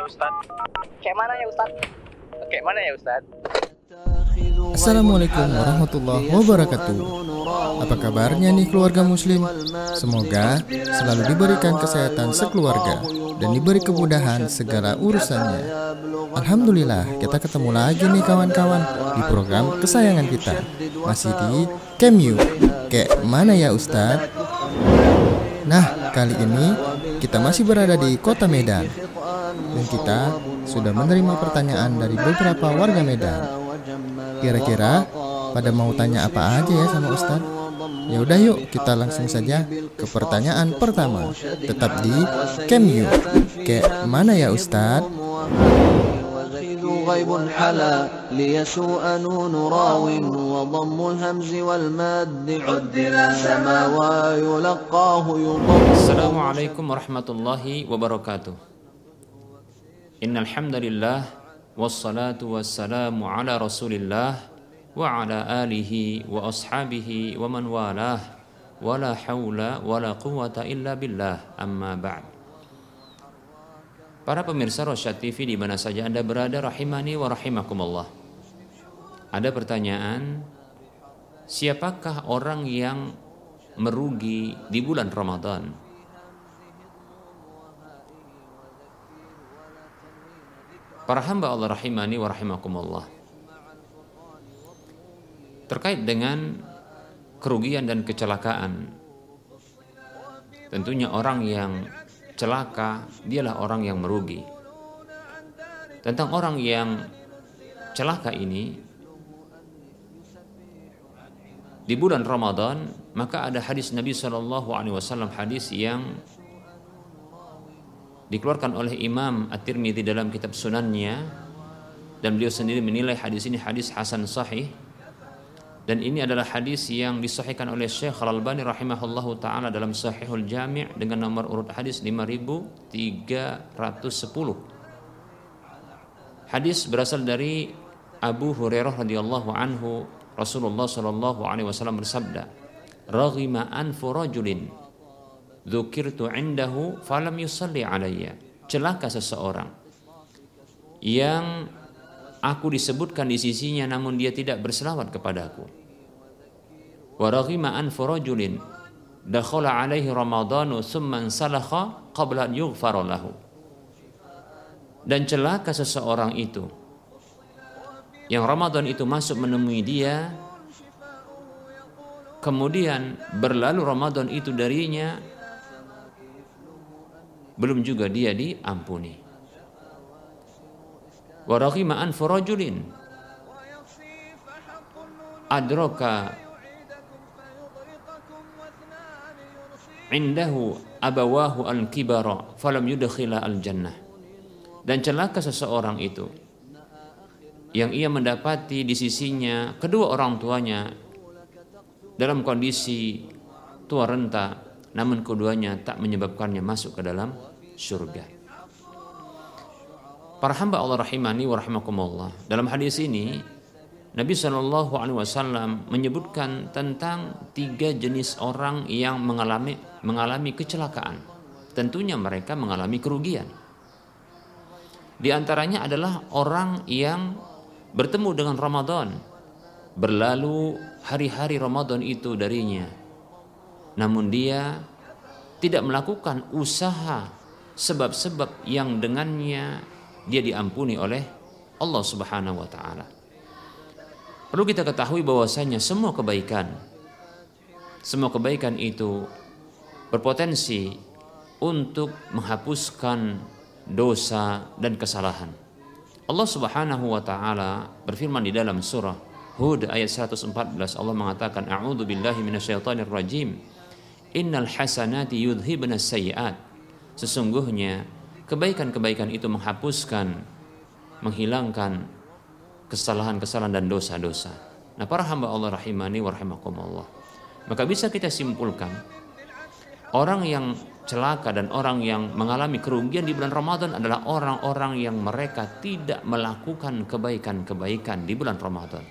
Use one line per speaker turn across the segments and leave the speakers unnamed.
ya Ustaz? Kayak mana ya Ustaz? Kayak mana ya Ustaz?
Assalamualaikum warahmatullahi wabarakatuh Apa kabarnya nih keluarga muslim? Semoga selalu diberikan kesehatan sekeluarga Dan diberi kemudahan segala urusannya Alhamdulillah kita ketemu lagi nih kawan-kawan Di program kesayangan kita Masih di Kemu Kayak mana ya Ustadz? Nah kali ini kita masih berada di kota Medan Dan kita sudah menerima pertanyaan dari beberapa warga Medan Kira-kira pada mau tanya apa aja ya sama Ustadz? Ya udah yuk kita langsung saja ke pertanyaan pertama. Tetap di Kemu. Kayak mana ya Ustadz?
غيب حلا ليسوء نون راو وضم الهمز والماد عدل سما ويلقاه يضم
Assalamualaikum warahmatullahi wabarakatuh. Innal hamdalillah wassalatu wassalamu ala Rasulillah wa ala alihi wa ashabihi wa man walah wala haula wala quwata illa billah amma ba'd. Para pemirsa Rosyad TV di mana saja Anda berada rahimani wa rahimakumullah. Ada pertanyaan, siapakah orang yang merugi di bulan Ramadan? Para hamba Allah rahimani wa rahimakumullah. Terkait dengan kerugian dan kecelakaan. Tentunya orang yang celaka dialah orang yang merugi. Tentang orang yang celaka ini di bulan Ramadan maka ada hadis Nabi Shallallahu Alaihi Wasallam hadis yang dikeluarkan oleh Imam At-Tirmidzi dalam kitab Sunannya dan beliau sendiri menilai hadis ini hadis hasan sahih dan ini adalah hadis yang disahihkan oleh Syekh Al-Albani rahimahullahu taala dalam Sahihul Jami' dengan nomor urut hadis 5310. Hadis berasal dari Abu Hurairah radhiyallahu anhu Rasulullah sallallahu alaihi wasallam bersabda, "Raghima anfu rajulin dzukirtu indahu falam yusalli alayya." Celaka seseorang. Yang aku disebutkan di sisinya namun dia tidak berselawat kepadaku. Wa raghima an furajulin dakhala alaihi ramadhanu thumma salakha qabla an lahu. Dan celaka seseorang itu yang Ramadan itu masuk menemui dia kemudian berlalu Ramadan itu darinya belum juga dia diampuni wa raghima adraka indahu abawahu al-kibara falam yudkhila al-jannah. Dan celaka seseorang itu yang ia mendapati di sisinya kedua orang tuanya dalam kondisi tua renta namun keduanya tak menyebabkannya masuk ke dalam surga. Para hamba Allah rahimani wa rahimakumullah. Dalam hadis ini Nabi Shallallahu Alaihi Wasallam menyebutkan tentang tiga jenis orang yang mengalami mengalami kecelakaan. Tentunya mereka mengalami kerugian. Di antaranya adalah orang yang bertemu dengan Ramadan, berlalu hari-hari Ramadan itu darinya, namun dia tidak melakukan usaha sebab-sebab yang dengannya dia diampuni oleh Allah Subhanahu wa taala. Perlu kita ketahui bahwasanya semua kebaikan semua kebaikan itu berpotensi untuk menghapuskan dosa dan kesalahan. Allah Subhanahu wa taala berfirman di dalam surah Hud ayat 114 Allah mengatakan a'udzu billahi minasyaitonir rajim. Innal hasanati yudhibna sayyi'at. Sesungguhnya kebaikan-kebaikan itu menghapuskan menghilangkan kesalahan-kesalahan dan dosa-dosa. Nah, para hamba Allah rahimani wa rahimakumullah. Maka bisa kita simpulkan orang yang celaka dan orang yang mengalami kerugian di bulan Ramadan adalah orang-orang yang mereka tidak melakukan kebaikan-kebaikan di bulan Ramadan.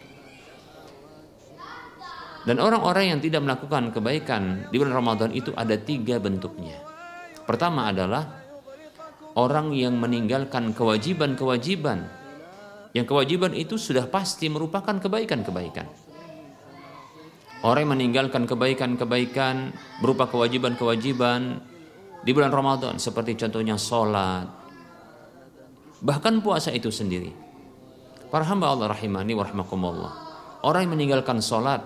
Dan orang-orang yang tidak melakukan kebaikan di bulan Ramadan itu ada tiga bentuknya. Pertama adalah orang yang meninggalkan kewajiban-kewajiban yang kewajiban itu sudah pasti merupakan kebaikan-kebaikan. Orang yang meninggalkan kebaikan-kebaikan berupa kewajiban-kewajiban di bulan Ramadan seperti contohnya sholat, bahkan puasa itu sendiri. Para hamba Allah rahimani wa rahmakumullah. Orang yang meninggalkan sholat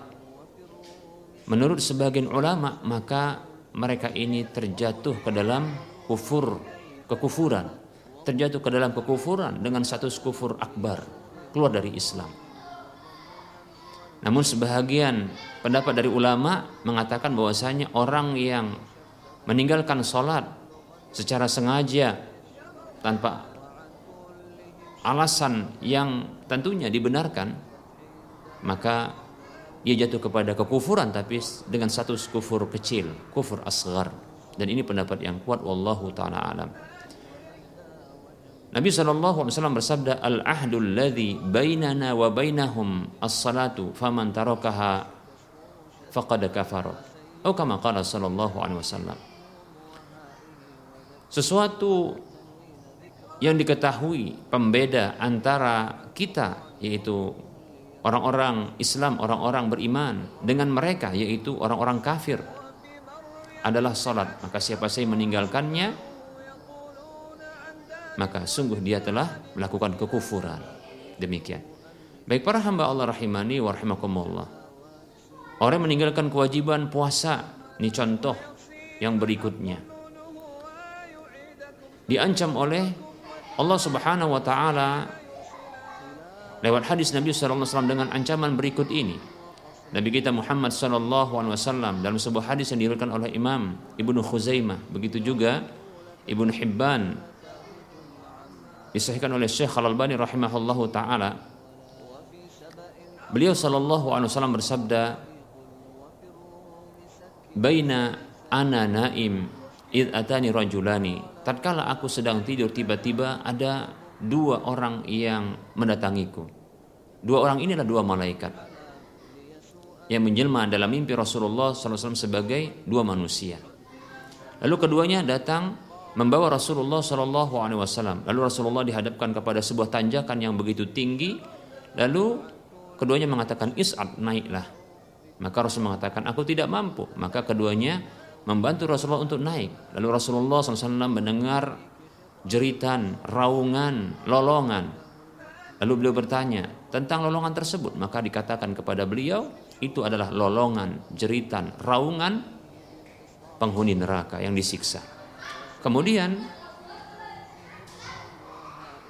menurut sebagian ulama maka mereka ini terjatuh ke dalam kufur, kekufuran terjatuh ke dalam kekufuran dengan status kufur akbar, keluar dari Islam. Namun sebahagian pendapat dari ulama mengatakan bahwasanya orang yang meninggalkan sholat secara sengaja tanpa alasan yang tentunya dibenarkan, maka ia jatuh kepada kekufuran tapi dengan status kufur kecil, kufur asgar. Dan ini pendapat yang kuat wallahu taala alam. Nabi SAW bersabda Al-ahdul ladhi bainana wa bainahum as-salatu faman tarakaha faqad kafara. Atau kama qala sallallahu alaihi wasallam. Sesuatu yang diketahui pembeda antara kita yaitu orang-orang Islam, orang-orang beriman dengan mereka yaitu orang-orang kafir adalah salat. Maka siapa saja meninggalkannya maka sungguh dia telah melakukan kekufuran. Demikian. Baik para hamba Allah rahimani wa rahimakumullah. Orang meninggalkan kewajiban puasa, ini contoh yang berikutnya. Diancam oleh Allah Subhanahu wa taala lewat hadis Nabi wasallam dengan ancaman berikut ini. Nabi kita Muhammad wasallam dalam sebuah hadis yang diriwayatkan oleh Imam Ibnu Khuzaimah, begitu juga Ibnu Hibban disahihkan oleh Syekh Al-Albani rahimahullahu taala. Beliau sallallahu alaihi wasallam bersabda baina ana naim id atani rajulani. Tatkala aku sedang tidur tiba-tiba ada dua orang yang mendatangiku dua orang ini adalah dua malaikat yang menjelma dalam mimpi Rasulullah SAW sebagai dua manusia lalu keduanya datang membawa Rasulullah Wasallam. Lalu Rasulullah dihadapkan kepada sebuah tanjakan yang begitu tinggi. Lalu keduanya mengatakan is'ad naiklah. Maka Rasul mengatakan aku tidak mampu. Maka keduanya membantu Rasulullah untuk naik. Lalu Rasulullah SAW mendengar jeritan, raungan, lolongan. Lalu beliau bertanya tentang lolongan tersebut. Maka dikatakan kepada beliau itu adalah lolongan, jeritan, raungan penghuni neraka yang disiksa. Kemudian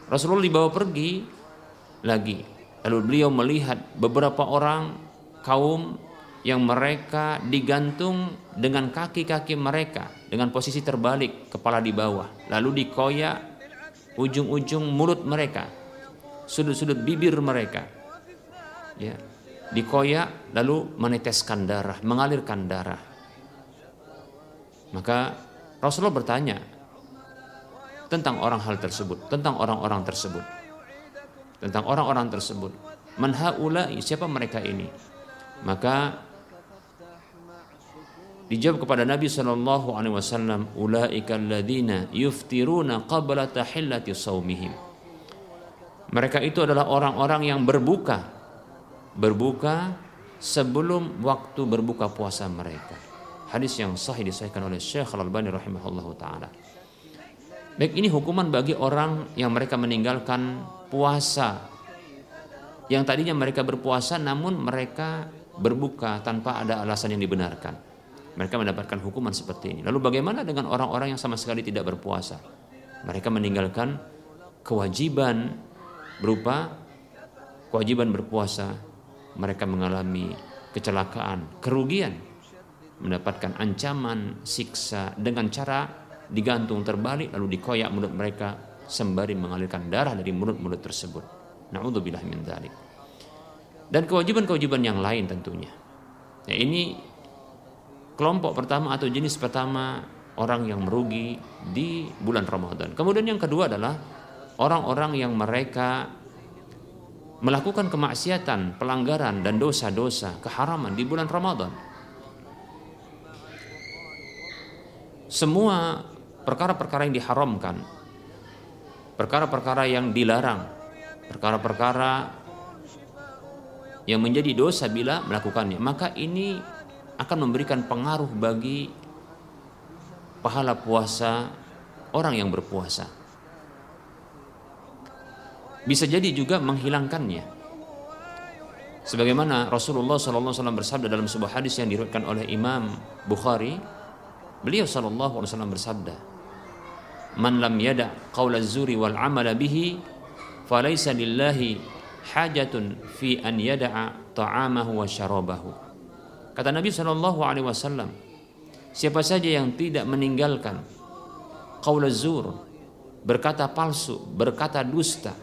Rasulullah dibawa pergi lagi. Lalu beliau melihat beberapa orang kaum yang mereka digantung dengan kaki-kaki mereka dengan posisi terbalik, kepala di bawah. Lalu dikoyak ujung-ujung mulut mereka, sudut-sudut bibir mereka. Ya, dikoyak lalu meneteskan darah, mengalirkan darah. Maka Rasulullah bertanya tentang orang hal tersebut, tentang orang-orang tersebut. Tentang orang-orang tersebut. Man haula'i, siapa mereka ini? Maka dijawab kepada Nabi sallallahu alaihi wasallam, ulaika alladziina yuftiruna qabla tahillati saumihim. Mereka itu adalah orang-orang yang berbuka berbuka sebelum waktu berbuka puasa mereka. Hadis yang sahih disahihkan oleh Syekh Al-Albani rahimahullah taala. Baik ini hukuman bagi orang yang mereka meninggalkan puasa. Yang tadinya mereka berpuasa namun mereka berbuka tanpa ada alasan yang dibenarkan. Mereka mendapatkan hukuman seperti ini. Lalu bagaimana dengan orang-orang yang sama sekali tidak berpuasa? Mereka meninggalkan kewajiban berupa kewajiban berpuasa. Mereka mengalami kecelakaan, kerugian mendapatkan ancaman siksa dengan cara digantung terbalik lalu dikoyak mulut mereka sembari mengalirkan darah dari mulut-mulut tersebut. Nauzubillah min dzalik. Dan kewajiban-kewajiban yang lain tentunya. Ya, ini kelompok pertama atau jenis pertama orang yang merugi di bulan Ramadan. Kemudian yang kedua adalah orang-orang yang mereka melakukan kemaksiatan, pelanggaran dan dosa-dosa, keharaman di bulan Ramadan semua perkara-perkara yang diharamkan perkara-perkara yang dilarang, perkara-perkara yang menjadi dosa bila melakukannya, maka ini akan memberikan pengaruh bagi pahala puasa orang yang berpuasa. Bisa jadi juga menghilangkannya. Sebagaimana Rasulullah SAW bersabda dalam sebuah hadis yang diriwayatkan oleh Imam Bukhari, beliau SAW bersabda, "Man lam yada qaula zuri wal amala bihi, falaysa lillahi hajatun fi an yada'a ta'amahu wa syarabahu." Kata Nabi SAW, siapa saja yang tidak meninggalkan qaula zur, berkata palsu, berkata dusta,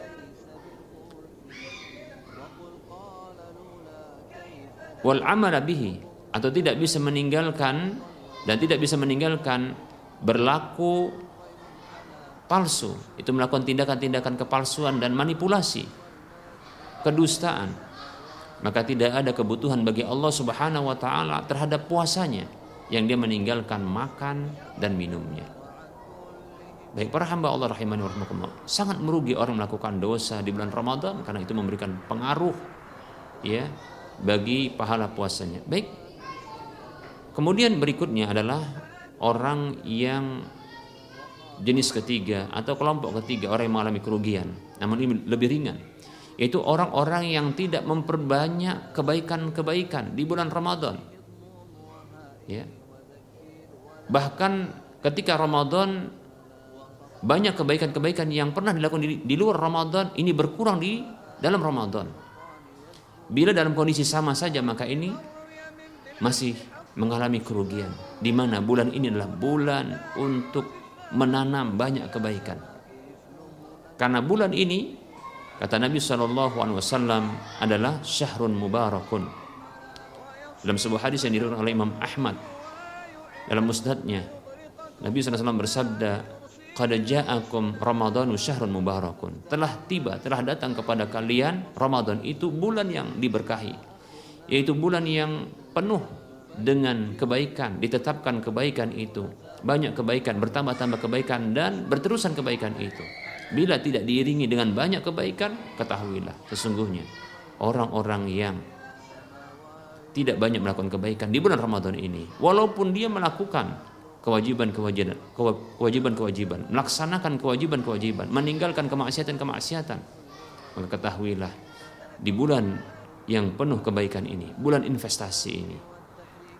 wal amala bihi atau tidak bisa meninggalkan dan tidak bisa meninggalkan berlaku palsu itu melakukan tindakan-tindakan kepalsuan dan manipulasi kedustaan maka tidak ada kebutuhan bagi Allah Subhanahu wa taala terhadap puasanya yang dia meninggalkan makan dan minumnya. Baik para hamba Allah rahimani wa sangat merugi orang melakukan dosa di bulan Ramadan karena itu memberikan pengaruh ya bagi pahala puasanya. Baik. Kemudian berikutnya adalah orang yang jenis ketiga atau kelompok ketiga orang yang mengalami kerugian. Namun ini lebih ringan. Yaitu orang-orang yang tidak memperbanyak kebaikan-kebaikan di bulan Ramadan. Ya. Bahkan ketika Ramadan banyak kebaikan-kebaikan yang pernah dilakukan di, di luar Ramadan ini berkurang di dalam Ramadan. Bila dalam kondisi sama saja maka ini masih mengalami kerugian. Di mana bulan ini adalah bulan untuk menanam banyak kebaikan. Karena bulan ini kata Nabi Shallallahu Alaihi Wasallam adalah syahrun mubarakun. Dalam sebuah hadis yang diriwayatkan oleh Imam Ahmad dalam musnadnya Nabi SAW bersabda qad ja'akum ramadhanu syahrun mubarakun. Telah tiba, telah datang kepada kalian Ramadan itu bulan yang diberkahi. Yaitu bulan yang penuh dengan kebaikan, ditetapkan kebaikan itu. Banyak kebaikan, bertambah-tambah kebaikan dan berterusan kebaikan itu. Bila tidak diiringi dengan banyak kebaikan, ketahuilah sesungguhnya orang-orang yang tidak banyak melakukan kebaikan di bulan Ramadan ini, walaupun dia melakukan kewajiban-kewajiban kewajiban-kewajiban melaksanakan kewajiban-kewajiban meninggalkan kemaksiatan-kemaksiatan maka ketahuilah di bulan yang penuh kebaikan ini bulan investasi ini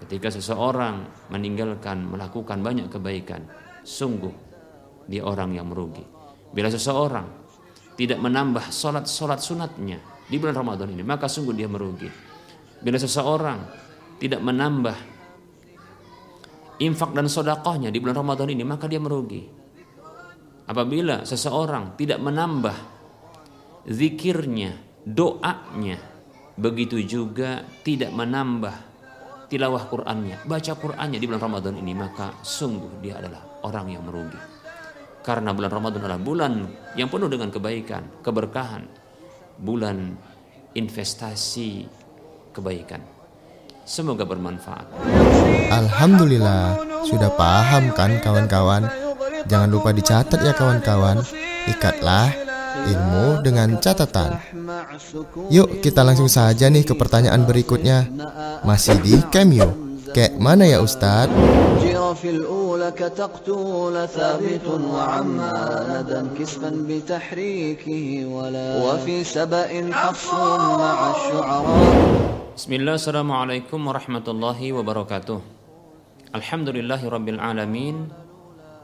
ketika seseorang meninggalkan melakukan banyak kebaikan sungguh dia orang yang merugi bila seseorang tidak menambah solat-solat sunatnya di bulan Ramadan ini maka sungguh dia merugi bila seseorang tidak menambah infak dan sodakohnya di bulan Ramadan ini maka dia merugi. Apabila seseorang tidak menambah zikirnya, doanya, begitu juga tidak menambah tilawah Qur'annya, baca Qur'annya di bulan Ramadan ini maka sungguh dia adalah orang yang merugi. Karena bulan Ramadan adalah bulan yang penuh dengan kebaikan, keberkahan, bulan investasi kebaikan. Semoga bermanfaat.
Alhamdulillah, sudah paham kan kawan-kawan? Jangan lupa dicatat ya kawan-kawan. Ikatlah ilmu dengan catatan. Yuk kita langsung saja nih ke pertanyaan berikutnya. Masih di Cameo. Kayak mana ya Ustadz?
Bismillah, Assalamualaikum warahmatullahi wabarakatuh Alhamdulillahi rabbil alamin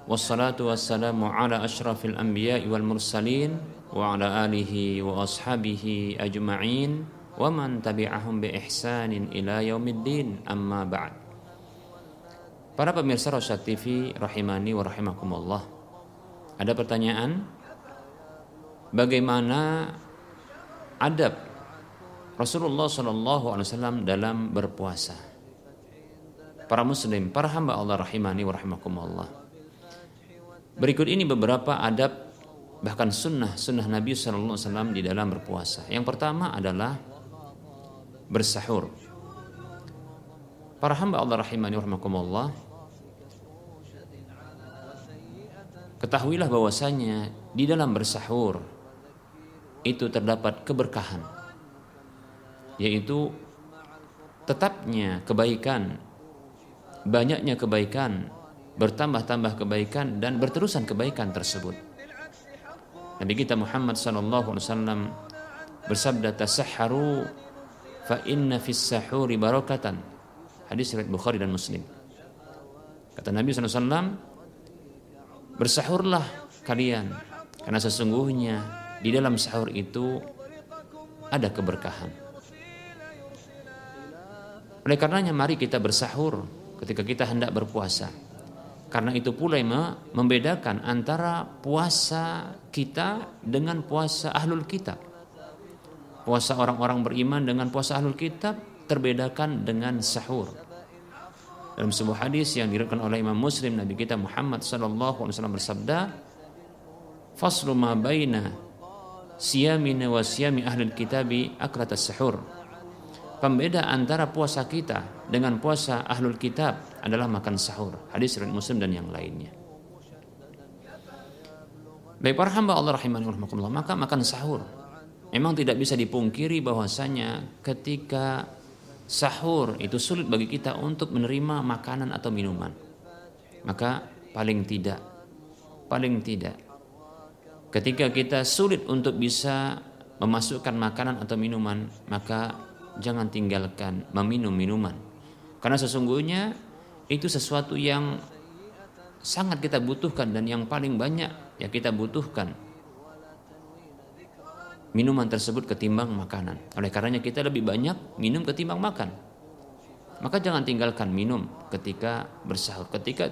Wassalatu wassalamu ala ashrafil anbiya wal mursalin Wa ala alihi wa ashabihi ajma'in Wa man tabi'ahum bi ihsanin ila yaumiddin amma ba'd Para pemirsa Rosyad TV rahimani wa rahimakumullah Ada pertanyaan Bagaimana adab Rasulullah Wasallam dalam berpuasa. Para muslim, para hamba Allah rahimani wa rahimakumullah. Berikut ini beberapa adab bahkan sunnah sunnah Nabi Wasallam di dalam berpuasa. Yang pertama adalah bersahur. Para hamba Allah rahimani wa rahimakumullah. Ketahuilah bahwasanya di dalam bersahur itu terdapat keberkahan yaitu tetapnya kebaikan banyaknya kebaikan bertambah-tambah kebaikan dan berterusan kebaikan tersebut. Nabi kita Muhammad sallallahu alaihi wasallam bersabda tasahharu fa inna fis sahuri barakatan. Hadis riwayat Bukhari dan Muslim. Kata Nabi SAW bersahurlah kalian karena sesungguhnya di dalam sahur itu ada keberkahan oleh karenanya mari kita bersahur ketika kita hendak berpuasa karena itu pula yang membedakan antara puasa kita dengan puasa ahlul kitab. Puasa orang-orang beriman dengan puasa ahlul kitab terbedakan dengan sahur. Dalam sebuah hadis yang diriwayatkan oleh Imam Muslim Nabi kita Muhammad sallallahu alaihi wasallam bersabda, "Faslu ma baina siyamina wa siyami ahlul kitabi akratas sahur." Pembeda antara puasa kita dengan puasa ahlul kitab adalah makan sahur. Hadis riwayat Muslim dan yang lainnya. Baik para hamba Allah rahimani maka makan sahur. Memang tidak bisa dipungkiri bahwasanya ketika sahur itu sulit bagi kita untuk menerima makanan atau minuman. Maka paling tidak paling tidak ketika kita sulit untuk bisa memasukkan makanan atau minuman, maka jangan tinggalkan meminum minuman. Karena sesungguhnya itu sesuatu yang sangat kita butuhkan dan yang paling banyak ya kita butuhkan minuman tersebut ketimbang makanan. Oleh karenanya kita lebih banyak minum ketimbang makan. Maka jangan tinggalkan minum ketika bersahur. Ketika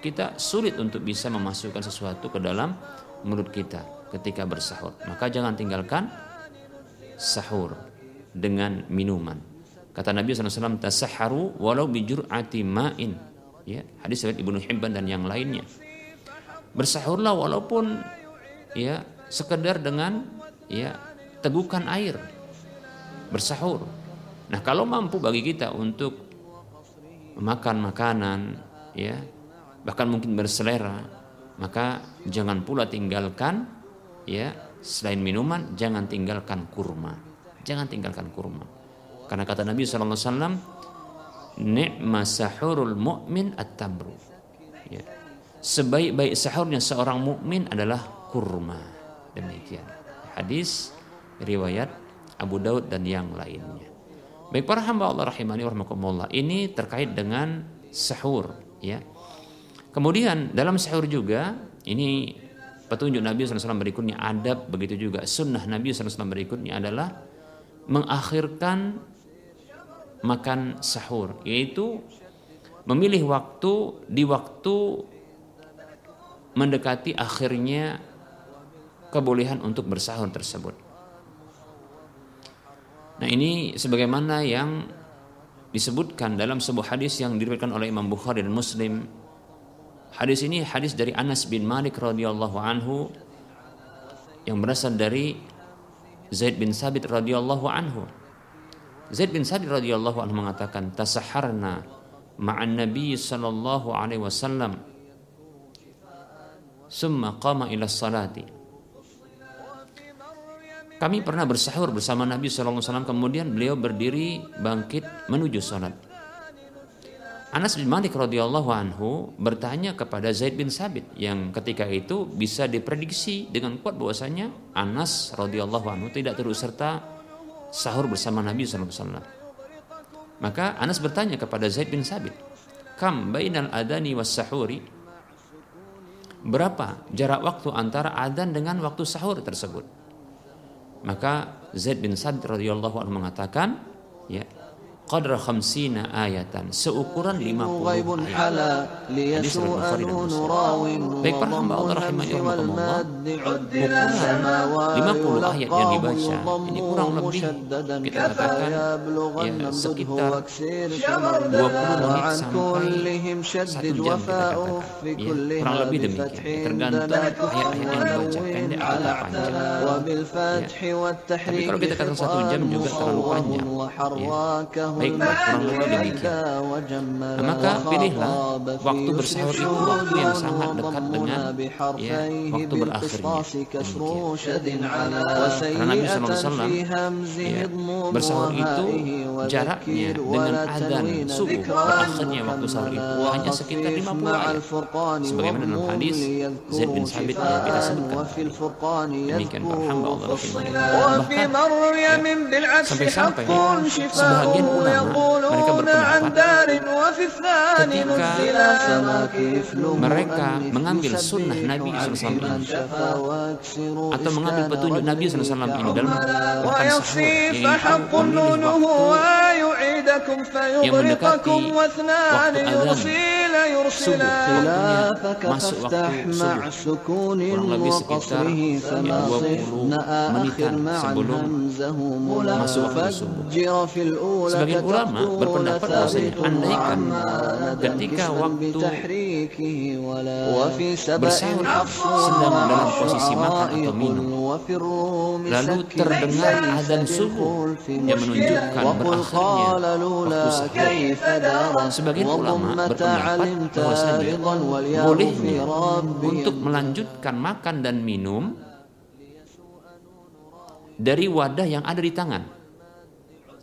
kita sulit untuk bisa memasukkan sesuatu ke dalam mulut kita ketika bersahur. Maka jangan tinggalkan sahur dengan minuman. Kata Nabi SAW, tasaharu walau bijur'ati ma'in. Ya, hadis riwayat Ibnu Hibban dan yang lainnya. Bersahurlah walaupun ya sekedar dengan ya tegukan air. Bersahur. Nah, kalau mampu bagi kita untuk makan makanan ya bahkan mungkin berselera, maka jangan pula tinggalkan ya selain minuman jangan tinggalkan kurma jangan tinggalkan kurma. Karena kata Nabi wasallam, "Ni'ma sahurul mu'min at-tamru." Ya. Sebaik-baik sahurnya seorang mukmin adalah kurma. Demikian. Hadis riwayat Abu Daud dan yang lainnya. Baik para hamba Allah rahimani warahmatullah. Ini terkait dengan sahur, ya. Kemudian dalam sahur juga ini petunjuk Nabi SAW berikutnya adab begitu juga sunnah Nabi SAW berikutnya adalah mengakhirkan makan sahur yaitu memilih waktu di waktu mendekati akhirnya kebolehan untuk bersahur tersebut. Nah, ini sebagaimana yang disebutkan dalam sebuah hadis yang diriwayatkan oleh Imam Bukhari dan Muslim. Hadis ini hadis dari Anas bin Malik radhiyallahu anhu yang berasal dari Zaid bin Sabit radhiyallahu anhu. Zaid bin Sabit radhiyallahu anhu mengatakan, "Tasaharna ma'an Nabi sallallahu alaihi wasallam." Summa qama ila salati. Kami pernah bersahur bersama Nabi wasallam kemudian beliau berdiri bangkit menuju salat. Anas bin Malik radhiyallahu anhu bertanya kepada Zaid bin Sabit yang ketika itu bisa diprediksi dengan kuat bahwasanya Anas radhiyallahu anhu tidak turut serta sahur bersama Nabi SAW. Maka Anas bertanya kepada Zaid bin Sabit, "Kam bainal adani was sahuri?" Berapa jarak waktu antara adzan dengan waktu sahur tersebut? Maka Zaid bin Sabit radhiyallahu anhu mengatakan, ya, qadra khamsina ayatan. Seukuran 50 ayat. hadis Bukhari dan Muslim. baik para hamba Allah rahimahnya rahmatullah ukuran 50 ayat yang dibaca ini kurang lebih kita katakan ya sekitar 20 menit sampai 1 jam kita katakan. ya kurang lebih demikian. Tergantung ayat-ayat yang dibaca. Pendek atau panjang. ya. tapi kalau kita katakan satu jam juga terlalu panjang. ya Baiklah, kurang lebih demikian. Nah, maka pilihlah waktu bersahur itu waktu yang sangat dekat dengan ya, waktu berakhirnya. Demikian. Karena Nabi SAW ya, bersahur itu jaraknya dengan adzan subuh berakhirnya waktu sahur itu hanya sekitar 50 ayat. Sebagaimana dalam hadis Zaid bin Sabit yang kita sebutkan. Demikian para hamba Allah Bahkan sampai-sampai sebagian ulama mereka berpendapat ketika mereka mengambil sunnah Nabi SAW ini atau mengambil petunjuk Nabi SAW ini dalam makan sahur yaitu memilih waktu yang mendekati waktu azan subuh waktunya masuk waktu subuh kurang lebih sekitar ya, 20 menitan sebelum masuk waktu subuh sebagian ulama berpendapat bahwasanya andaikan ketika waktu bersahur sedang dalam posisi makan atau minum lalu terdengar azan subuh yang menunjukkan berakhirnya waktu sahur sebagian ulama berpendapat bahwasanya bolehnya untuk melanjutkan makan dan minum dari wadah yang ada di tangan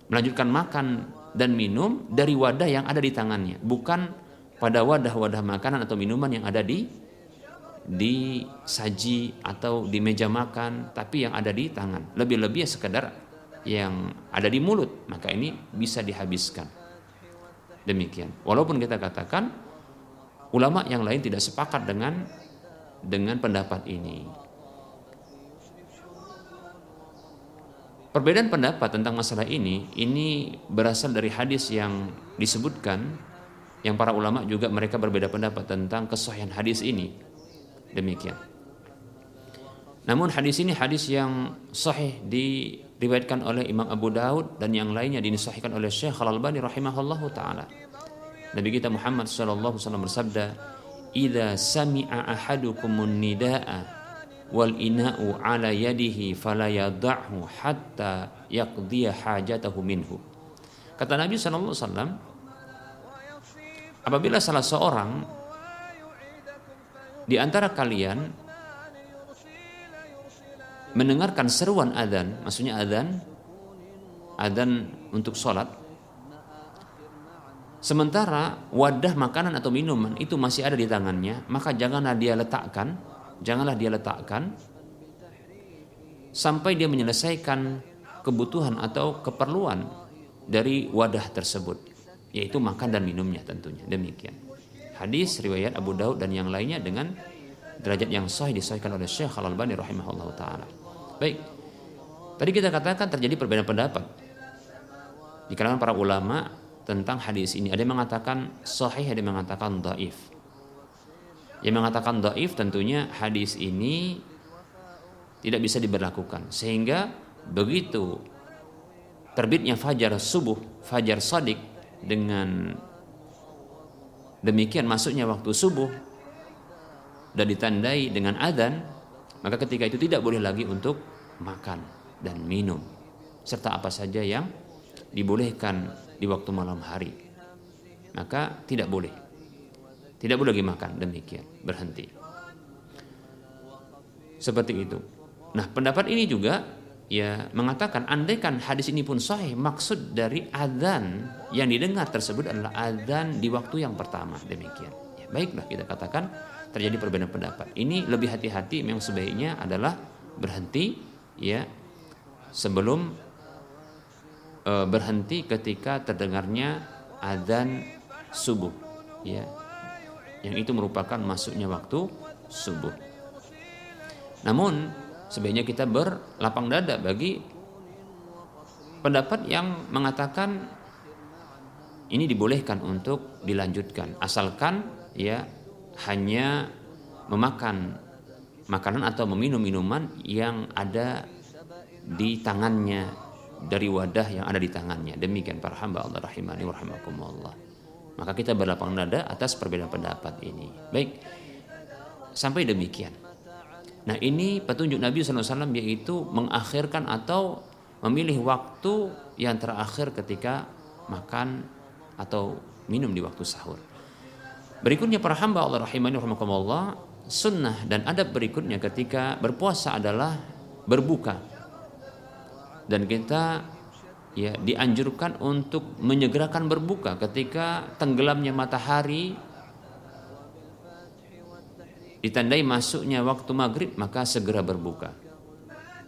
melanjutkan makan dan minum dari wadah yang ada di tangannya, bukan pada wadah-wadah makanan atau minuman yang ada di di saji atau di meja makan, tapi yang ada di tangan. Lebih-lebih sekedar yang ada di mulut, maka ini bisa dihabiskan. Demikian. Walaupun kita katakan ulama yang lain tidak sepakat dengan dengan pendapat ini. Perbedaan pendapat tentang masalah ini ini berasal dari hadis yang disebutkan yang para ulama juga mereka berbeda pendapat tentang kesahihan hadis ini. Demikian. Namun hadis ini hadis yang sahih diriwayatkan oleh Imam Abu Daud dan yang lainnya disahihkan oleh Syekh Al-Albani rahimahullahu taala. Nabi kita Muhammad sallallahu alaihi wasallam bersabda, "Idza sami'a ahadukumun nidaa wal ina'u ala yadihi fala yada'hu hatta yaqdiya hajatahu minhu. Kata Nabi sallallahu apabila salah seorang di antara kalian mendengarkan seruan adzan, maksudnya adzan adzan untuk sholat sementara wadah makanan atau minuman itu masih ada di tangannya maka janganlah dia letakkan janganlah dia letakkan sampai dia menyelesaikan kebutuhan atau keperluan dari wadah tersebut yaitu makan dan minumnya tentunya. Demikian. Hadis riwayat Abu Daud dan yang lainnya dengan derajat yang sahih disahihkan oleh Syekh Al Albani rahimahullah taala. Baik. Tadi kita katakan terjadi perbedaan pendapat di kalangan para ulama tentang hadis ini. Ada yang mengatakan sahih ada yang mengatakan dhaif yang mengatakan doif tentunya hadis ini tidak bisa diberlakukan. Sehingga begitu terbitnya fajar subuh fajar sadik dengan demikian masuknya waktu subuh dan ditandai dengan adzan maka ketika itu tidak boleh lagi untuk makan dan minum. Serta apa saja yang dibolehkan di waktu malam hari. Maka tidak boleh tidak boleh lagi makan demikian, berhenti. Seperti itu. Nah, pendapat ini juga ya mengatakan andaikan hadis ini pun sahih, maksud dari adzan yang didengar tersebut adalah adzan di waktu yang pertama, demikian. Ya, baiklah kita katakan terjadi perbedaan pendapat. Ini lebih hati-hati memang sebaiknya adalah berhenti ya sebelum e, berhenti ketika terdengarnya adzan subuh ya yang itu merupakan masuknya waktu subuh. Namun sebaiknya kita berlapang dada bagi pendapat yang mengatakan ini dibolehkan untuk dilanjutkan. Asalkan ya hanya memakan makanan atau meminum minuman yang ada di tangannya dari wadah yang ada di tangannya. Demikian para hamba Allah rahimani wa maka kita berlapang dada atas perbedaan pendapat ini. Baik, sampai demikian. Nah ini petunjuk Nabi SAW yaitu mengakhirkan atau memilih waktu yang terakhir ketika makan atau minum di waktu sahur. Berikutnya para hamba Allah rahimani rahimakumullah, sunnah dan adab berikutnya ketika berpuasa adalah berbuka. Dan kita ya dianjurkan untuk menyegerakan berbuka ketika tenggelamnya matahari ditandai masuknya waktu maghrib maka segera berbuka.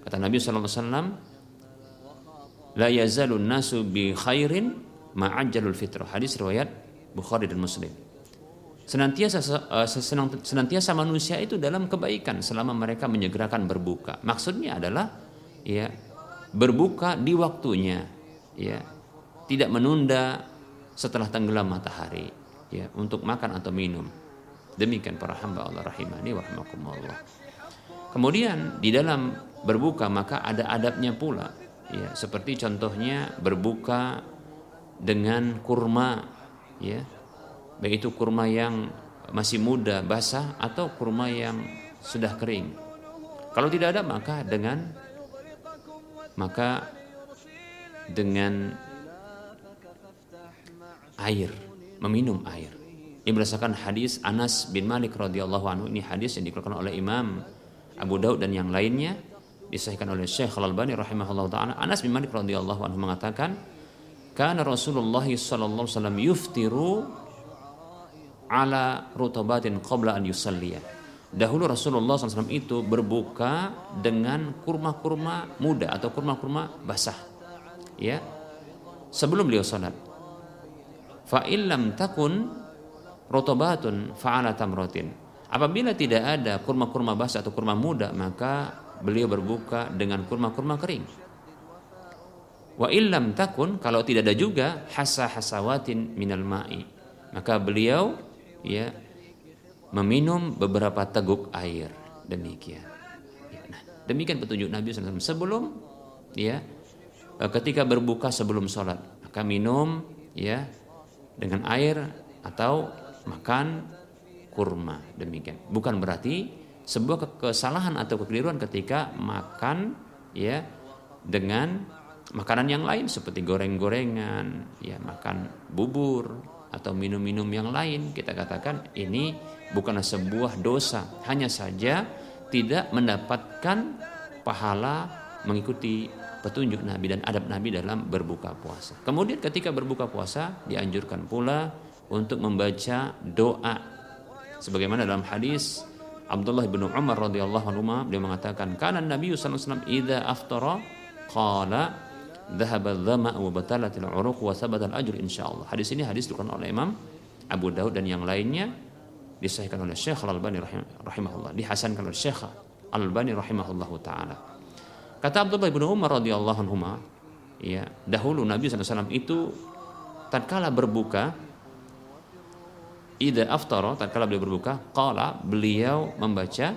Kata Nabi SAW, La yazalun nasu bi khairin ma'ajjalul fitrah. Hadis riwayat Bukhari dan Muslim. Senantiasa uh, senantiasa manusia itu dalam kebaikan selama mereka menyegerakan berbuka. Maksudnya adalah ya berbuka di waktunya, ya. Tidak menunda setelah tenggelam matahari, ya, untuk makan atau minum. Demikian para hamba Allah rahimani wa rahimakumullah. Kemudian di dalam berbuka maka ada adabnya pula. Ya, seperti contohnya berbuka dengan kurma ya. Baik itu kurma yang masih muda basah atau kurma yang sudah kering. Kalau tidak ada maka dengan maka dengan air, meminum air. Ini berdasarkan hadis Anas bin Malik radhiyallahu anhu. Ini hadis yang dikeluarkan oleh Imam Abu Daud dan yang lainnya disahkan oleh Syekh Al-Albani rahimahullah taala. Anas bin Malik radhiyallahu anhu mengatakan, "Kana Rasulullah sallallahu alaihi wasallam yuftiru ala rutabatin qabla an yusalliya." Dahulu Rasulullah SAW itu berbuka dengan kurma-kurma muda atau kurma-kurma basah. Ya. Sebelum beliau salat. Fa illam takun rotobatun fa'ala tamrotin. Apabila tidak ada kurma-kurma basah atau kurma muda, maka beliau berbuka dengan kurma-kurma kering. Wa illam takun, kalau tidak ada juga hasa hasawatin minal ma'i, maka beliau ya meminum beberapa teguk air. Demikian. Ya, nah, demikian petunjuk Nabi SAW sebelum ya ketika berbuka sebelum sholat maka minum ya dengan air atau makan kurma demikian. Bukan berarti sebuah kesalahan atau kekeliruan ketika makan ya dengan makanan yang lain seperti goreng-gorengan ya makan bubur atau minum-minum yang lain. Kita katakan ini bukanlah sebuah dosa. Hanya saja tidak mendapatkan pahala mengikuti petunjuk Nabi dan adab Nabi dalam berbuka puasa. Kemudian ketika berbuka puasa dianjurkan pula untuk membaca doa sebagaimana dalam hadis Abdullah bin Umar radhiyallahu anhu dia mengatakan kana Nabi sallallahu alaihi wasallam idza aftara qala dhahaba dhama wa batalatil uruq wa sabata al ajr insyaallah. Hadis ini hadis dikeluarkan oleh Imam Abu Daud dan yang lainnya disahihkan oleh Syekh Al-Albani rahimahullah, dihasankan oleh Syekh Al-Albani rahimahullahu taala. Kata Abdullah bin Umar radhiyallahu anhu ya, dahulu Nabi SAW itu tatkala berbuka Ida aftara tatkala beliau berbuka, qala beliau membaca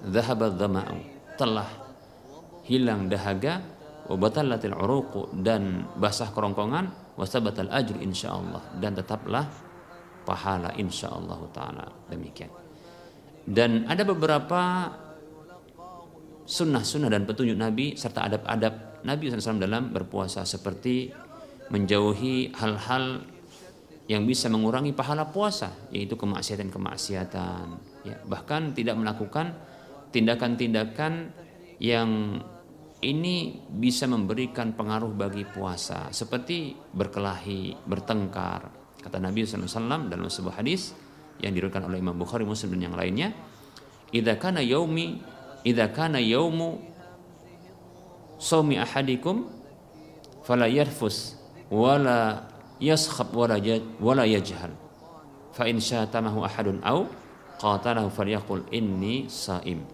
dhahaba dhama'u telah hilang dahaga wa batallatil uruqu dan basah kerongkongan wa sabatal ajr insyaallah dan tetaplah pahala insyaallah taala demikian. Dan ada beberapa sunnah-sunnah dan petunjuk Nabi serta adab-adab Nabi SAW dalam berpuasa seperti menjauhi hal-hal yang bisa mengurangi pahala puasa yaitu kemaksiatan-kemaksiatan ya bahkan tidak melakukan tindakan-tindakan yang ini bisa memberikan pengaruh bagi puasa seperti berkelahi, bertengkar. Kata Nabi SAW dalam sebuah hadis yang diriwayatkan oleh Imam Bukhari, Muslim dan yang lainnya, "Idza kana yaumi idza kana yaumu saumi ahadikum fala yarfus wala yaskhab wala wala yajhal. Fa in syatamahu ahadun au qatalahu falyaqul inni saim.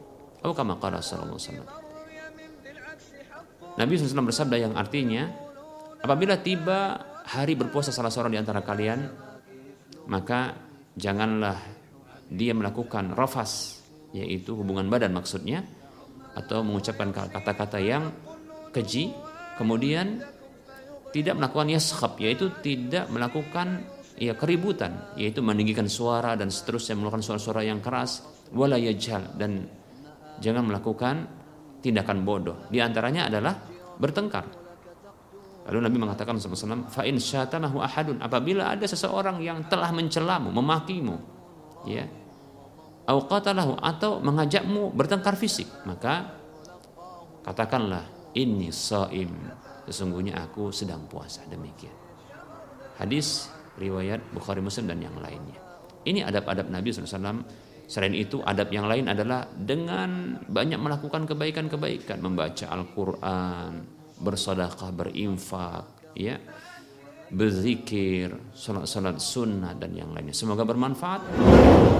Atau kama qala sallallahu alaihi wasallam. Nabi SAW bersabda yang artinya apabila tiba hari berpuasa salah seorang di antara kalian maka janganlah dia melakukan rafas yaitu hubungan badan maksudnya atau mengucapkan kata-kata yang keji kemudian tidak melakukan yaskhab yaitu tidak melakukan ya keributan yaitu meninggikan suara dan seterusnya melakukan suara-suara yang keras wala yajhal dan jangan melakukan tindakan bodoh. Di antaranya adalah bertengkar. Lalu Nabi mengatakan SAW, fa in syatamahu ahadun apabila ada seseorang yang telah mencelamu, memakimu, ya, au atau mengajakmu bertengkar fisik, maka katakanlah ini saim, sesungguhnya aku sedang puasa demikian. Hadis riwayat Bukhari Muslim dan yang lainnya. Ini adab-adab Nabi SAW. Selain itu, adab yang lain adalah dengan banyak melakukan kebaikan-kebaikan, membaca Al-Quran, bersedekah, berinfak, ya, berzikir, salat-salat sunnah dan yang lainnya. Semoga bermanfaat.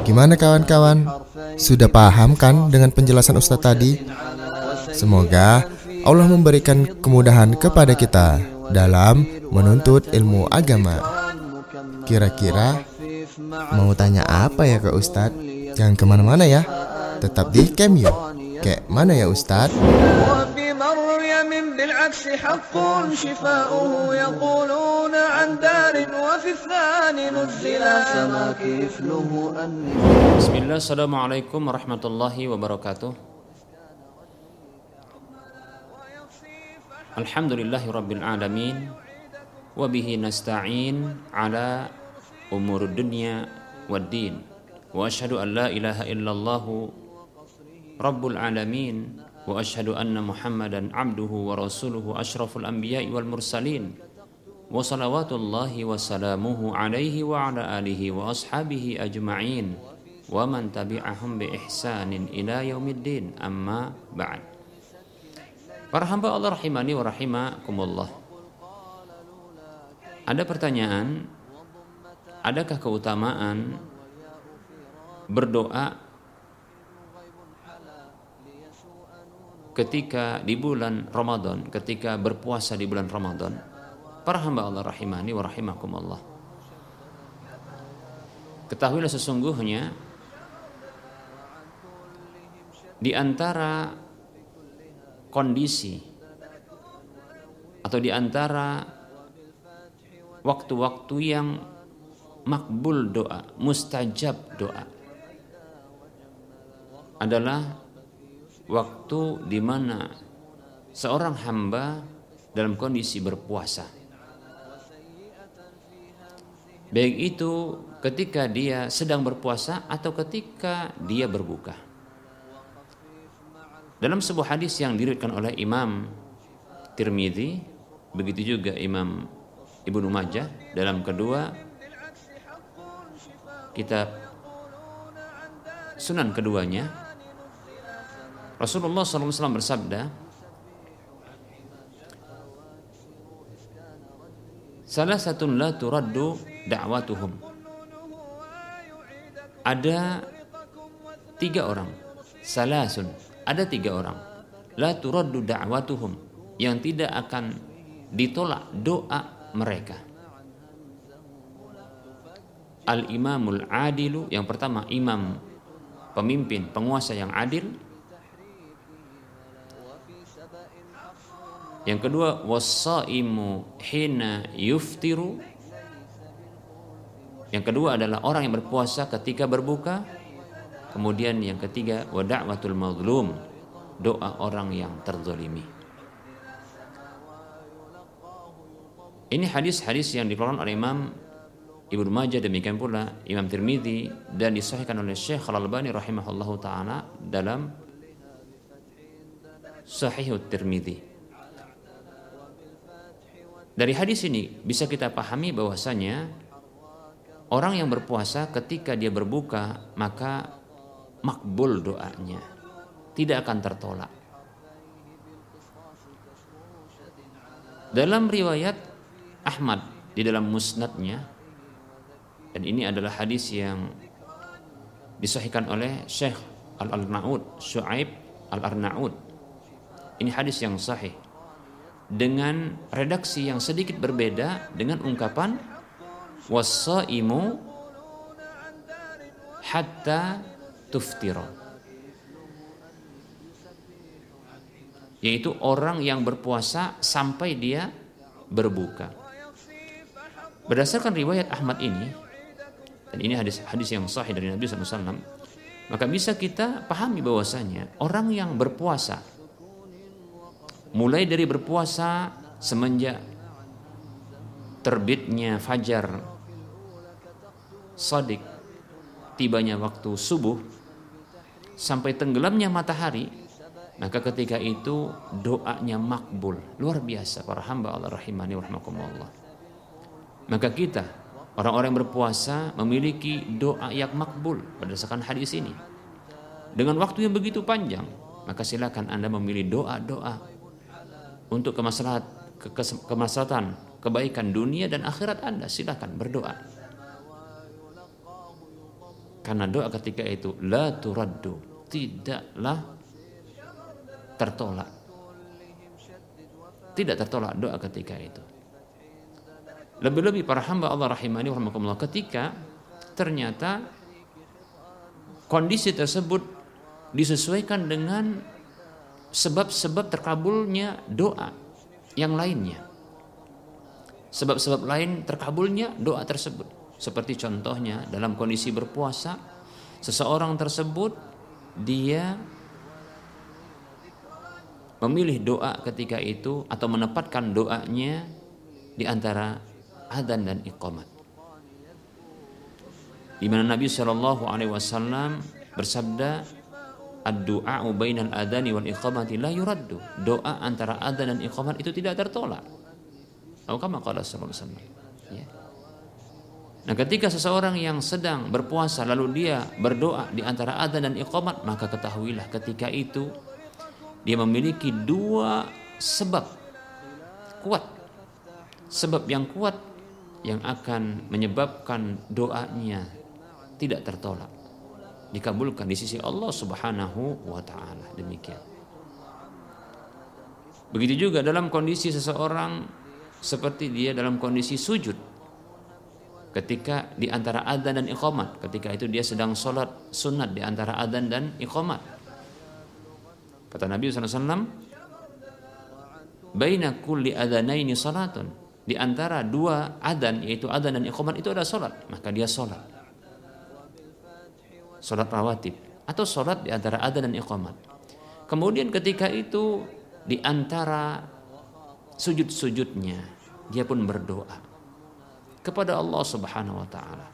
Gimana kawan-kawan? Sudah paham kan dengan penjelasan Ustadz tadi? Semoga Allah memberikan kemudahan kepada kita dalam menuntut ilmu agama. Kira-kira mau tanya apa ya ke Ustadz? Jangan ke mana-mana ya, tetap di Cameo. Kayak mana ya Ustadz?
بمريم بالعكس حق شفاؤه يقولون عن دار وفي الثاني نزلا سما كفله أني
Bismillah, Assalamualaikum warahmatullahi wabarakatuh. Alhamdulillahi rabbil alamin Wabihi nasta'in ala umur dunya wad din Wa ashadu an la ilaha illallahu Rabbul alamin Wa ashadu anna ashraful anbiya'i wal mursalin. Wa salawatullahi wa salamuhu alaihi wa ala alihi wa ashabihi ajma'in. Wa man tabi'ahum bi ihsanin ila yaumiddin. Amma ba'd. Para hamba Allah rahimani wa rahimakumullah. Ada pertanyaan Adakah keutamaan berdoa ketika di bulan Ramadan, ketika berpuasa di bulan Ramadan? Para hamba Allah rahimani wa rahimakumullah Ketahuilah sesungguhnya di antara kondisi atau di antara waktu-waktu yang makbul doa, mustajab doa adalah waktu di mana seorang hamba dalam kondisi berpuasa. Baik itu ketika dia sedang berpuasa atau ketika dia berbuka. Dalam sebuah hadis yang diriwayatkan oleh Imam Tirmidzi, begitu juga Imam Ibnu Majah dalam kedua kitab sunan keduanya Rasulullah SAW bersabda Salah satu la turaddu da'watuhum. Ada tiga orang Salasun Ada tiga orang. La turaddu da'watuhum Yang tidak akan ditolak doa mereka. Al-imamul adilu Yang pertama imam Pemimpin, penguasa yang adil Yang kedua wasaimu hina yuftiru. Yang kedua adalah orang yang berpuasa ketika berbuka. Kemudian yang ketiga wa da'watul mazlum, doa orang yang terzalimi. Ini hadis-hadis yang dikeluarkan oleh Imam Ibnu Majah demikian pula Imam Tirmidzi dan disahihkan oleh Syekh Al-Albani rahimahullahu taala dalam Sahih Tirmidzi. Dari hadis ini bisa kita pahami bahwasanya orang yang berpuasa ketika dia berbuka maka makbul doanya, tidak akan tertolak. Dalam riwayat Ahmad di dalam musnadnya dan ini adalah hadis yang disahihkan oleh Syekh Al-Arnaud, Syuaib Al-Arnaud. Ini hadis yang sahih dengan redaksi yang sedikit berbeda dengan ungkapan wasaimu hatta tuftira. Yaitu orang yang berpuasa sampai dia berbuka. Berdasarkan riwayat Ahmad ini dan ini hadis hadis yang sahih dari Nabi SAW maka bisa kita pahami bahwasanya orang yang berpuasa mulai dari berpuasa semenjak terbitnya fajar sodik tibanya waktu subuh sampai tenggelamnya matahari maka ketika itu doanya makbul. Luar biasa para hamba Allah rahimani warahmatullah maka kita orang-orang yang berpuasa memiliki doa yang makbul berdasarkan hadis ini. Dengan waktu yang begitu panjang maka silakan anda memilih doa-doa untuk kemaslahat ke kemaslahatan kebaikan dunia dan akhirat anda silakan berdoa karena doa ketika itu la turaddu tidaklah tertolak. Tidak tertolak doa ketika itu. Lebih-lebih para hamba Allah rahimani warahmatullah ketika ternyata kondisi tersebut disesuaikan dengan sebab-sebab terkabulnya doa yang lainnya. Sebab-sebab lain terkabulnya doa tersebut. Seperti contohnya dalam kondisi berpuasa, seseorang tersebut dia memilih doa ketika itu atau menempatkan doanya di antara adzan dan iqamat. Di mana Nabi Shallallahu alaihi wasallam bersabda Ad-du'a bainal adani wal iqamati la yuraddu. Doa antara adzan dan iqamat itu tidak tertolak. Atau kama qala sallallahu. Ya. Nah, ketika seseorang yang sedang berpuasa lalu dia berdoa di antara adzan dan iqamat, maka ketahuilah ketika itu dia memiliki dua sebab kuat. Sebab yang kuat yang akan menyebabkan doanya tidak tertolak. Dikabulkan di sisi Allah Subhanahu wa taala. Demikian. Begitu juga dalam kondisi seseorang seperti dia dalam kondisi sujud ketika di antara adzan dan iqamat ketika itu dia sedang sholat sunat di antara adzan dan iqamat Kata Nabi SAW, Baina kulli adhanaini salatun. Di antara dua adan, yaitu adan dan iqamat itu ada salat. Maka dia salat. Salat rawatib. Atau salat di antara adan dan iqamat. Kemudian ketika itu di antara sujud-sujudnya dia pun berdoa kepada Allah Subhanahu wa taala.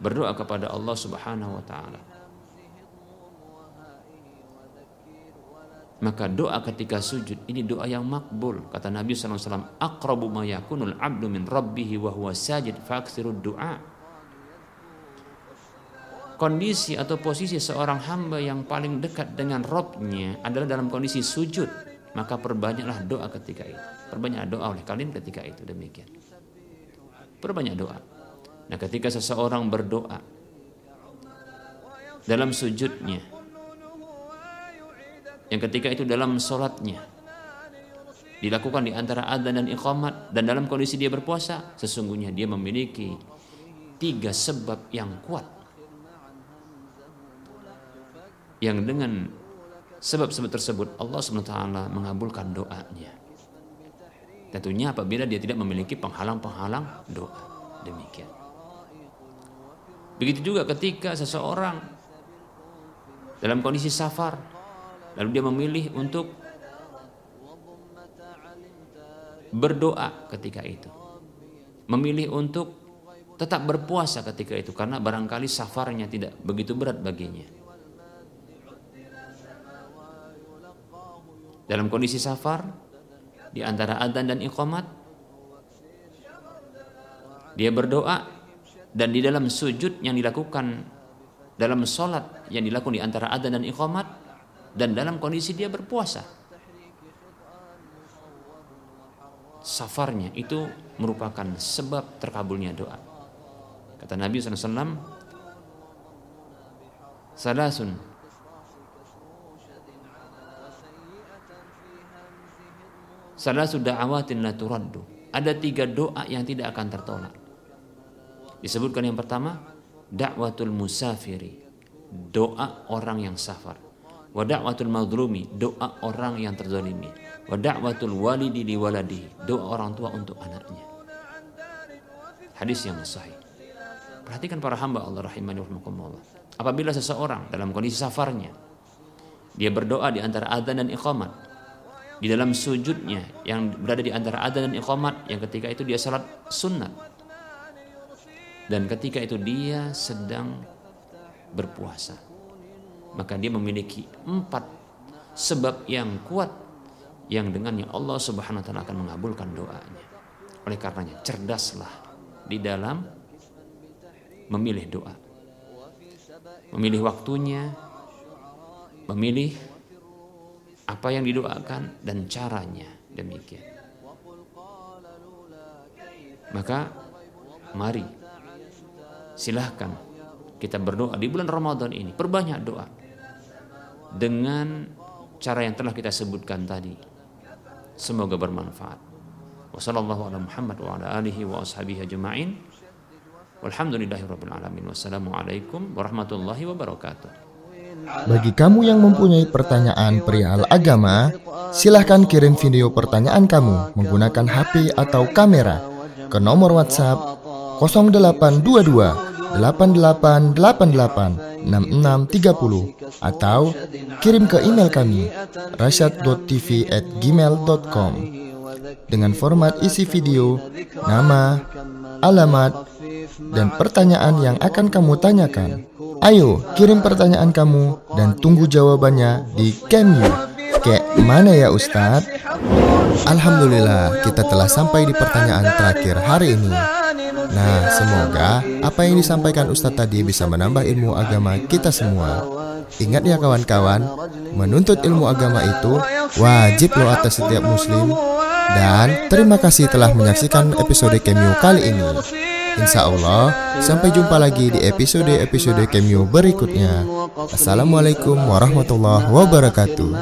Berdoa kepada Allah Subhanahu wa taala. Maka doa ketika sujud ini doa yang makbul. Kata Nabi SAW, Aqrabu ma yakunul abdu min rabbihi wa huwa sajid faksiru doa. Kondisi atau posisi seorang hamba yang paling dekat dengan Robnya adalah dalam kondisi sujud. Maka perbanyaklah doa ketika itu. Perbanyak doa oleh kalian ketika itu. Demikian. Perbanyak doa. Nah ketika seseorang berdoa dalam sujudnya yang ketika itu dalam sholatnya dilakukan di antara adzan dan iqamat dan dalam kondisi dia berpuasa sesungguhnya dia memiliki tiga sebab yang kuat yang dengan sebab-sebab tersebut Allah SWT mengabulkan doanya tentunya apabila dia tidak memiliki penghalang-penghalang doa demikian begitu juga ketika seseorang dalam kondisi safar Lalu dia memilih untuk berdoa ketika itu. Memilih untuk tetap berpuasa ketika itu karena barangkali safarnya tidak begitu berat baginya. Dalam kondisi safar di antara adzan dan iqamat dia berdoa dan di dalam sujud yang dilakukan dalam sholat yang dilakukan di antara adzan dan iqamat dan dalam kondisi dia berpuasa. Safarnya itu merupakan sebab terkabulnya doa. Kata Nabi SAW, Salasun Salasu da'awatin la turaddu. Ada tiga doa yang tidak akan tertolak. Disebutkan yang pertama, dakwatul musafiri. Doa orang yang safar wa da'watul madlumi doa orang yang terzalimi wa da'watul walidi li doa orang tua untuk anaknya hadis yang sahih perhatikan para hamba Allah rahimani wa apabila seseorang dalam kondisi safarnya dia berdoa di antara adzan dan iqamat di dalam sujudnya yang berada di antara adzan dan iqamat yang ketika itu dia salat sunat dan ketika itu dia sedang berpuasa maka dia memiliki empat sebab yang kuat yang dengannya Allah Subhanahu wa taala akan mengabulkan doanya. Oleh karenanya cerdaslah di dalam memilih doa. Memilih waktunya, memilih apa yang didoakan dan caranya demikian. Maka mari silahkan kita berdoa di bulan Ramadan ini perbanyak doa dengan cara yang telah kita sebutkan tadi. Semoga bermanfaat. Wassalamualaikum warahmatullahi wabarakatuh.
Bagi kamu yang mempunyai pertanyaan perihal agama, silahkan kirim video pertanyaan kamu menggunakan HP atau kamera ke nomor WhatsApp 0822 88886630 atau kirim ke email kami rasyad.tv@gmail.com dengan format isi video, nama, alamat, dan pertanyaan yang akan kamu tanyakan. Ayo, kirim pertanyaan kamu dan tunggu jawabannya di Cameo. Kayak mana ya Ustadz? Alhamdulillah, kita telah sampai di pertanyaan terakhir hari ini. Nah, semoga apa yang disampaikan Ustadz tadi bisa menambah ilmu agama kita semua. Ingat ya kawan-kawan, menuntut ilmu agama itu wajib loh atas setiap muslim. Dan terima kasih telah menyaksikan episode Cameo kali ini. Insya Allah, sampai jumpa lagi di episode-episode Cameo berikutnya. Assalamualaikum warahmatullahi wabarakatuh.